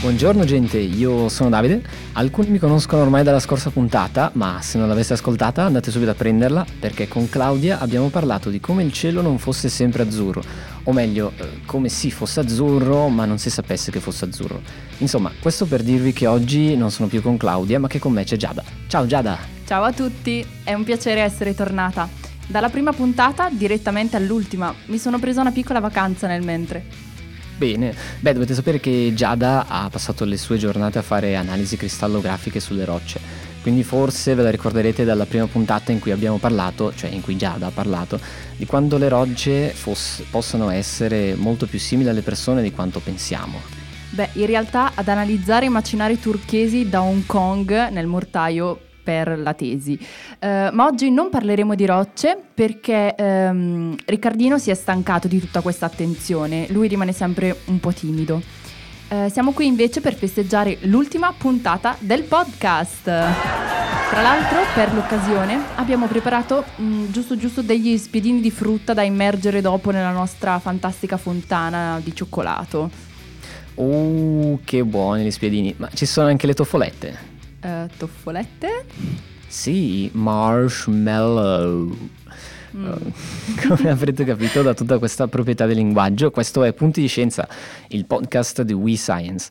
Buongiorno gente, io sono Davide. Alcuni mi conoscono ormai dalla scorsa puntata, ma se non l'aveste ascoltata andate subito a prenderla perché con Claudia abbiamo parlato di come il cielo non fosse sempre azzurro, o meglio, eh, come sì fosse azzurro ma non si sapesse che fosse azzurro. Insomma, questo per dirvi che oggi non sono più con Claudia, ma che con me c'è Giada. Ciao Giada! Ciao a tutti, è un piacere essere tornata. Dalla prima puntata direttamente all'ultima, mi sono presa una piccola vacanza nel mentre. Bene, beh dovete sapere che Giada ha passato le sue giornate a fare analisi cristallografiche sulle rocce, quindi forse ve la ricorderete dalla prima puntata in cui abbiamo parlato, cioè in cui Giada ha parlato, di quando le rocce foss- possono essere molto più simili alle persone di quanto pensiamo. Beh, in realtà ad analizzare i macinari turchesi da Hong Kong nel mortaio per la tesi. Uh, ma oggi non parleremo di rocce perché um, Riccardino si è stancato di tutta questa attenzione, lui rimane sempre un po' timido. Uh, siamo qui invece per festeggiare l'ultima puntata del podcast. Tra l'altro, per l'occasione, abbiamo preparato mh, mm, giusto giusto degli spiedini di frutta da immergere dopo nella nostra fantastica fontana di cioccolato. Oh, che buoni gli spiedini! Ma ci sono anche le toffolette? Uh, toffolette? Sì, marshmallow. Mm. Uh, come avrete capito da tutta questa proprietà del linguaggio, questo è Punti di Scienza, il podcast di We Science.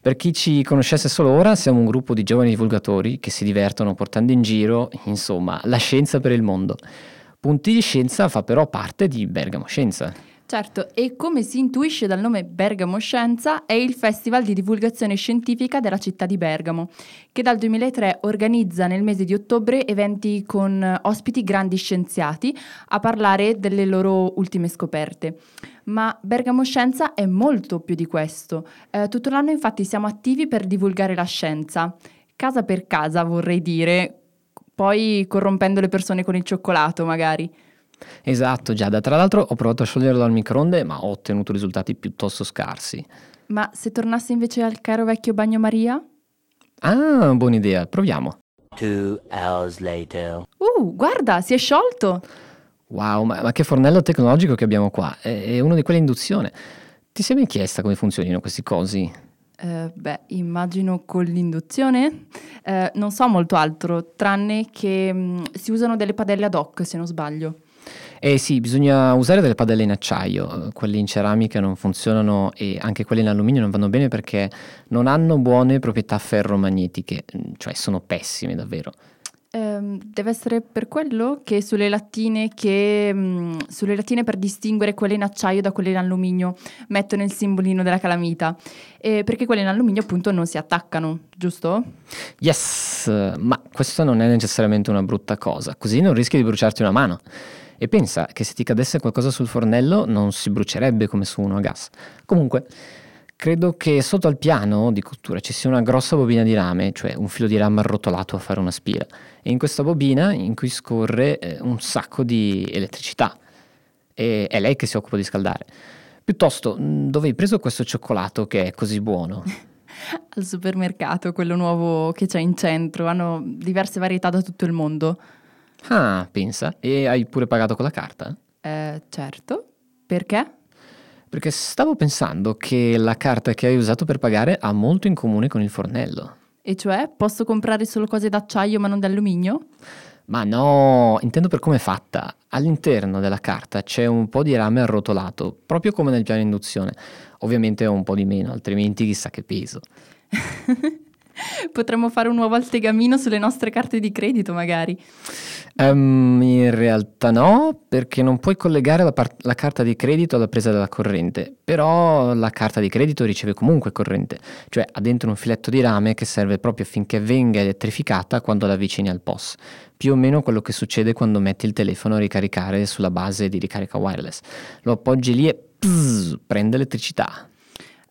Per chi ci conoscesse solo ora, siamo un gruppo di giovani divulgatori che si divertono portando in giro, insomma, la scienza per il mondo. Punti di Scienza fa però parte di Bergamo Scienza. Certo, e come si intuisce dal nome Bergamo Scienza, è il festival di divulgazione scientifica della città di Bergamo, che dal 2003 organizza nel mese di ottobre eventi con ospiti grandi scienziati a parlare delle loro ultime scoperte. Ma Bergamo Scienza è molto più di questo. Eh, tutto l'anno infatti siamo attivi per divulgare la scienza, casa per casa vorrei dire, poi corrompendo le persone con il cioccolato magari. Esatto, Giada. Tra l'altro ho provato a scioglierlo al microonde, ma ho ottenuto risultati piuttosto scarsi. Ma se tornassi invece al caro vecchio bagnomaria? Ah, buona idea, proviamo. Two hours later. Uh, guarda, si è sciolto! Wow, ma, ma che fornello tecnologico che abbiamo qua. È, è uno di quelli induzione. Ti sei mai chiesta come funzionino questi cosi? Uh, beh, immagino con l'induzione. Uh, non so molto altro, tranne che um, si usano delle padelle ad hoc, se non sbaglio. Eh sì, bisogna usare delle padelle in acciaio, quelle in ceramica non funzionano e anche quelle in alluminio non vanno bene perché non hanno buone proprietà ferromagnetiche, cioè sono pessime davvero. Um, deve essere per quello che sulle lattine, che, um, sulle lattine per distinguere quelle in acciaio da quelle in alluminio mettono il simbolino della calamita, eh, perché quelle in alluminio appunto non si attaccano, giusto? Yes, ma questo non è necessariamente una brutta cosa, così non rischi di bruciarti una mano. E pensa che se ti cadesse qualcosa sul fornello non si brucierebbe come su uno a gas. Comunque, credo che sotto al piano di cottura ci sia una grossa bobina di rame, cioè un filo di rame arrotolato a fare una spira. E in questa bobina in cui scorre eh, un sacco di elettricità. E è lei che si occupa di scaldare. Piuttosto, mm, dove hai preso questo cioccolato che è così buono? Al supermercato, quello nuovo che c'è in centro. Hanno diverse varietà da tutto il mondo. Ah, pensa. E hai pure pagato con la carta? Eh, certo. Perché? Perché stavo pensando che la carta che hai usato per pagare ha molto in comune con il fornello. E cioè, posso comprare solo cose d'acciaio ma non d'alluminio? Ma no, intendo per come è fatta. All'interno della carta c'è un po' di rame arrotolato, proprio come nel piano induzione. Ovviamente un po' di meno, altrimenti chissà che peso. Potremmo fare un nuovo altegamino sulle nostre carte di credito, magari. Um, in realtà no, perché non puoi collegare la, par- la, carta di credito alla presa della corrente, però la carta di credito riceve comunque corrente, cioè ha dentro un filetto di rame che serve proprio affinché venga elettrificata quando la avvicini al POS. Più o meno quello che succede quando metti il telefono a ricaricare sulla base di ricarica wireless. Lo appoggi lì e pzzz, prende elettricità.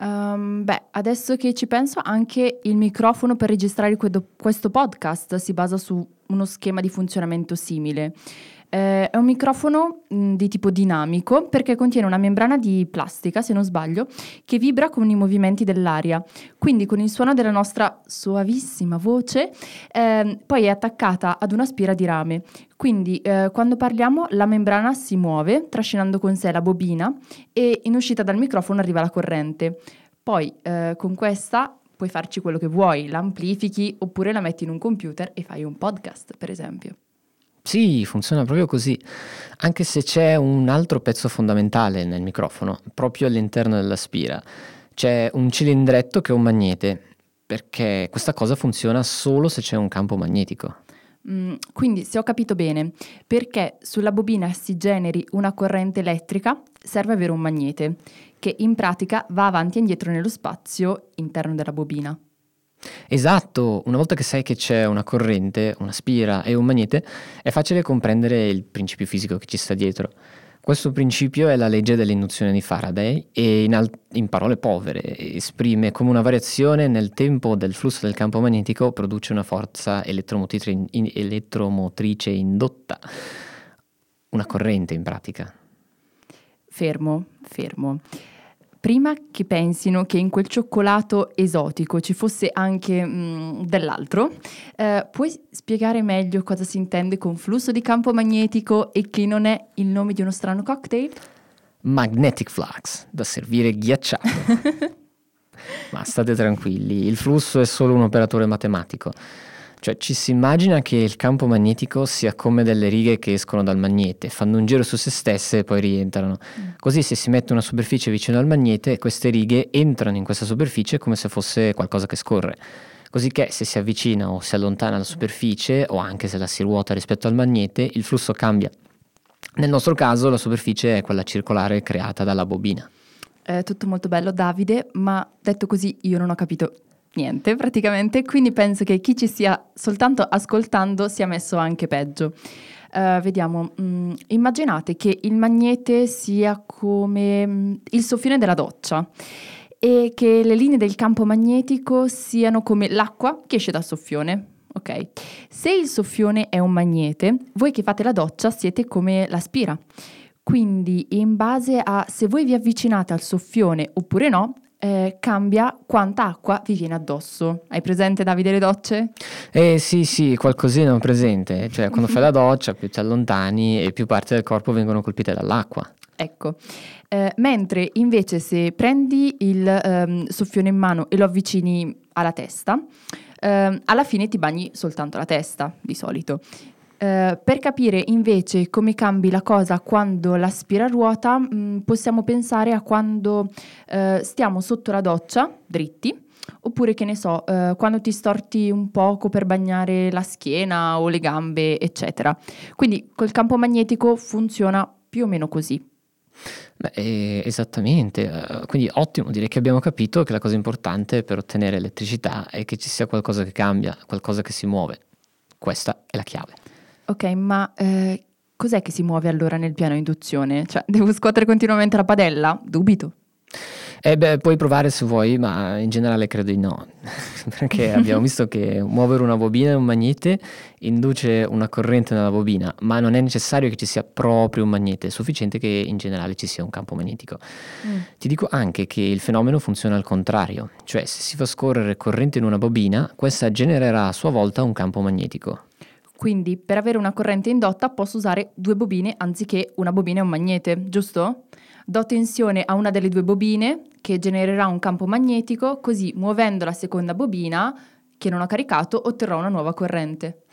Um, beh, adesso che ci penso, anche il microfono per registrare questo podcast si basa su uno schema di funzionamento simile. Eh, è un microfono mh, di tipo dinamico perché contiene una membrana di plastica, se non sbaglio, che vibra con i movimenti dell'aria. Quindi con il suono della nostra suavissima voce, eh, poi è attaccata ad una spira di rame. Quindi eh, quando parliamo la membrana si muove trascinando con sé la bobina e in uscita dal microfono arriva la corrente. Poi eh, con questa puoi farci quello che vuoi, l'amplifichi oppure la metti in un computer e fai un podcast, per esempio. Sì, funziona proprio così, anche se c'è un altro pezzo fondamentale nel microfono, proprio all'interno della spira. C'è un cilindretto che è un magnete, perché questa cosa funziona solo se c'è un campo magnetico. Mm, quindi, se ho capito bene, perché sulla bobina si generi una corrente elettrica, serve avere un magnete, che in pratica va avanti e indietro nello spazio interno della bobina. Esatto, una volta che sai che c'è una corrente, una spira e un magnete, è facile comprendere il principio fisico che ci sta dietro. Questo principio è la legge dell'induzione di Faraday e in, al- in parole povere esprime come una variazione nel tempo del flusso del campo magnetico produce una forza elettromotrice, in- elettromotrice indotta, una corrente in pratica. Fermo, fermo prima che pensino che in quel cioccolato esotico ci fosse anche mm, dell'altro, eh, puoi spiegare meglio cosa si intende con flusso di campo magnetico e che non è il nome di uno strano cocktail? Magnetic flux, da servire ghiacciato. Ma state tranquilli, il flusso è solo un operatore matematico. Cioè ci si immagina che il campo magnetico sia come delle righe che escono dal magnete, fanno un giro su se stesse e poi rientrano. Mm. Così se si mette una superficie vicino al magnete, queste righe entrano in questa superficie come se fosse qualcosa che scorre. Così che se si avvicina o si allontana dalla superficie, o anche se la si ruota rispetto al magnete, il flusso cambia. Nel nostro caso la superficie è quella circolare creata dalla bobina. È tutto molto bello Davide, ma detto così io non ho capito niente praticamente, quindi penso che chi ci stia soltanto ascoltando sia messo anche peggio. Uh, vediamo, mm, immaginate che il magnete sia come mm, il soffione della doccia e che le linee del campo magnetico siano come l'acqua che esce dal soffione. Ok, se il soffione è un magnete, voi che fate la doccia siete come la spira. Quindi in base a se voi vi avvicinate al soffione oppure no, eh, cambia quanta acqua vi viene addosso. Hai presente Davide le docce? Eh sì, sì, qualcosina ho presente. Cioè, quando fai la doccia, più ti allontani e più parti del corpo vengono colpite dall'acqua. Ecco, eh, mentre invece se prendi il ehm, soffione in mano e lo avvicini alla testa, ehm, alla fine ti bagni soltanto la testa, di solito. Eh, per capire invece come cambi la cosa quando l'aspiraruota, mh, mm, possiamo pensare a quando eh, stiamo sotto la doccia, dritti, oppure che ne so, eh, quando ti storti un poco per bagnare la schiena o le gambe, eccetera. Quindi col campo magnetico funziona più o meno così. Beh, eh, esattamente, uh, quindi ottimo, direi che abbiamo capito che la cosa importante per ottenere elettricità è che ci sia qualcosa che cambia, qualcosa che si muove. Questa è la chiave. Ok, ma eh, cos'è che si muove allora nel piano induzione? Cioè, devo scuotere continuamente la padella? Dubito. Eh beh, puoi provare se vuoi, ma in generale credo di no, perché abbiamo visto che muovere una bobina e un magnete induce una corrente nella bobina, ma non è necessario che ci sia proprio un magnete, è sufficiente che in generale ci sia un campo magnetico. Mm. Ti dico anche che il fenomeno funziona al contrario, cioè se si fa scorrere corrente in una bobina, questa genererà a sua volta un campo magnetico. Quindi per avere una corrente indotta posso usare due bobine anziché una bobina e un magnete, giusto? Do tensione a una delle due bobine che genererà un campo magnetico, così muovendo la seconda bobina che non ho caricato otterrò una nuova corrente.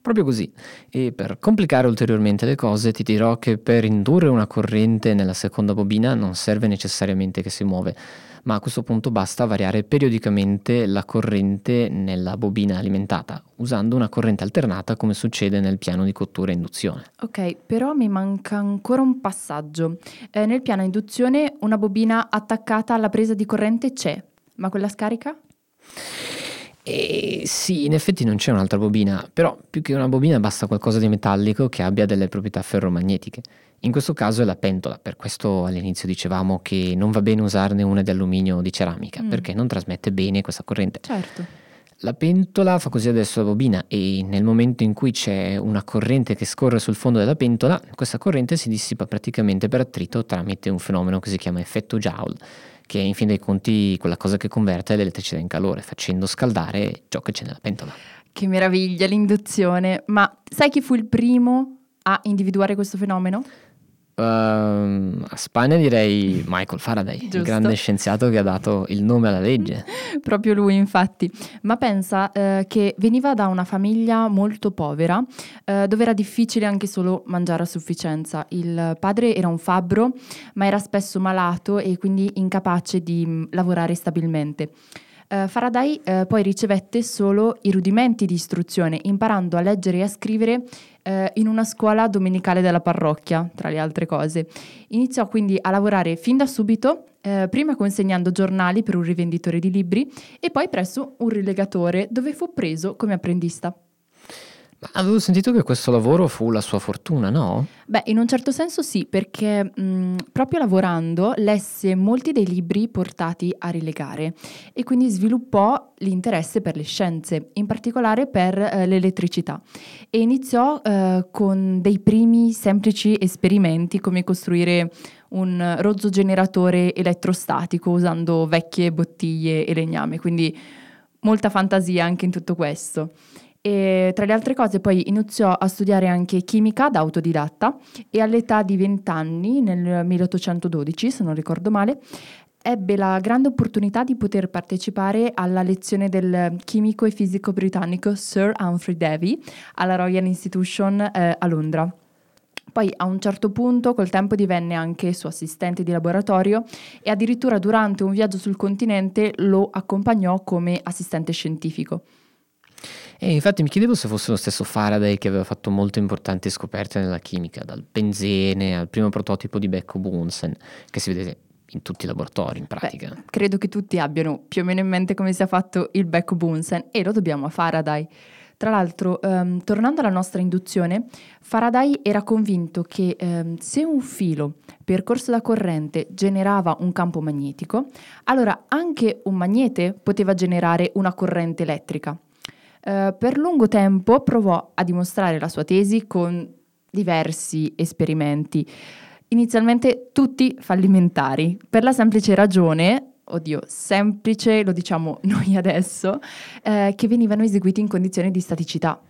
Proprio così. E per complicare ulteriormente le cose ti dirò che per indurre una corrente nella seconda bobina non serve necessariamente che si muove ma a questo punto basta variare periodicamente la corrente nella bobina alimentata, usando una corrente alternata come succede nel piano di cottura e induzione. Ok, però mi manca ancora un passaggio. Eh, nel piano induzione una bobina attaccata alla presa di corrente c'è, ma quella scarica? E sì, in effetti non c'è un'altra bobina, però più che una bobina basta qualcosa di metallico che abbia delle proprietà ferromagnetiche. In questo caso è la pentola, per questo all'inizio dicevamo che non va bene usarne una di alluminio o di ceramica, mm. perché non trasmette bene questa corrente. Certo. La pentola fa così adesso la bobina e nel momento in cui c'è una corrente che scorre sul fondo della pentola, questa corrente si dissipa praticamente per attrito tramite un fenomeno che si chiama effetto Joule che è in fin dei conti quella cosa che converte l'elettricità in calore, facendo scaldare ciò che c'è nella pentola. Che meraviglia l'induzione! Ma sai chi fu il primo a individuare questo fenomeno? Ehm, a Spagna direi Michael Faraday, il grande scienziato che ha dato il nome alla legge. Proprio lui, infatti. Ma pensa eh, che veniva da una famiglia molto povera, eh, dove era difficile anche solo mangiare a sufficienza. Il padre era un fabbro, ma era spesso malato e quindi incapace di mm, lavorare stabilmente. Eh, Faraday eh, poi ricevette solo i rudimenti di istruzione, imparando a leggere e a scrivere eh, in una scuola domenicale della parrocchia, tra le altre cose. Iniziò quindi a lavorare fin da subito, prima consegnando giornali per un rivenditore di libri e poi presso un rilegatore dove fu preso come apprendista. Avevo sentito che questo lavoro fu la sua fortuna, no? Beh, in un certo senso sì, perché mh, proprio lavorando lesse molti dei libri portati a rilegare e quindi sviluppò l'interesse per le scienze, in particolare per eh, l'elettricità e iniziò eh, con dei primi semplici esperimenti come costruire un rozzo generatore elettrostatico usando vecchie bottiglie e legname, quindi molta fantasia anche in tutto questo. E tra le altre cose poi iniziò a studiare anche chimica da autodidatta e all'età di 20 anni, nel 1812 se non ricordo male, ebbe la grande opportunità di poter partecipare alla lezione del chimico e fisico britannico Sir Humphrey Davy alla Royal Institution eh, a Londra. Poi a un certo punto col tempo divenne anche suo assistente di laboratorio e addirittura durante un viaggio sul continente lo accompagnò come assistente scientifico. E infatti mi chiedevo se fosse lo stesso Faraday che aveva fatto molte importanti scoperte nella chimica, dal benzene al primo prototipo di becco Bunsen, che si vede in tutti i laboratori in pratica. Beh, credo che tutti abbiano più o meno in mente come sia fatto il becco Bunsen e lo dobbiamo a Faraday. Tra l'altro, ehm, tornando alla nostra induzione, Faraday era convinto che ehm, se un filo percorso da corrente generava un campo magnetico, allora anche un magnete poteva generare una corrente elettrica. Eh, per lungo tempo provò a dimostrare la sua tesi con diversi esperimenti, inizialmente tutti fallimentari, per la semplice ragione, oddio, semplice lo diciamo noi adesso, eh, che venivano eseguiti in condizioni di staticità.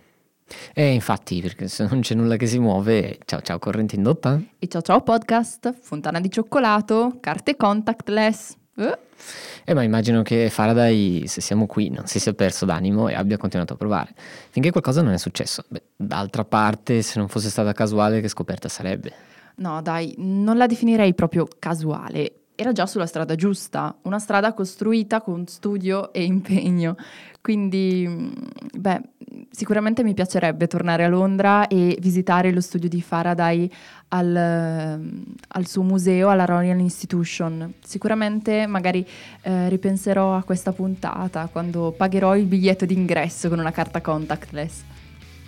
E infatti, perché se non c'è nulla che si muove, ciao ciao corrente indotta. E ciao ciao podcast, fontana di cioccolato, carte contactless. Eh? Ma immagino che Faraday, se siamo qui, non si sia perso d'animo e abbia continuato a provare, finché qualcosa non è successo. Beh, d'altra parte, se non fosse stata casuale, che scoperta sarebbe? No, dai, non la definirei proprio casuale. Era già sulla strada giusta, una strada costruita con studio e impegno. Quindi, mm, beh, sicuramente mi piacerebbe tornare a Londra e visitare lo studio di Faraday al, al suo museo, alla Royal Institution. Sicuramente magari eh, ripenserò a questa puntata quando pagherò il biglietto d'ingresso con una carta contactless.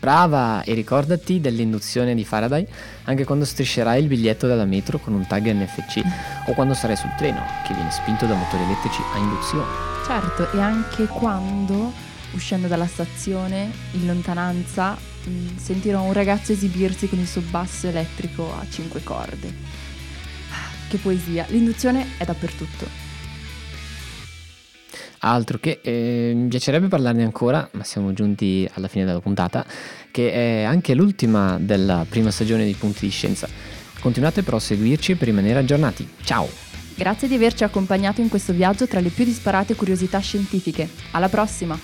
Brava! E ricordati dell'induzione di Faraday anche quando striscerai il biglietto dalla metro con un tag NFC o quando sarai sul treno che viene spinto da motori elettrici a induzione. Certo, e anche quando, uscendo dalla stazione, in lontananza, mh, sentirò un ragazzo esibirsi con il suo basso elettrico a cinque corde. Ah, Che poesia, l'induzione è dappertutto. Altro che eh, mi piacerebbe parlarne ancora, ma siamo giunti alla fine della puntata, che è anche l'ultima della prima stagione di Punti di Scienza. Continuate però a seguirci per rimanere aggiornati. Ciao! Grazie di averci accompagnato in questo viaggio tra le più disparate curiosità scientifiche. Alla prossima!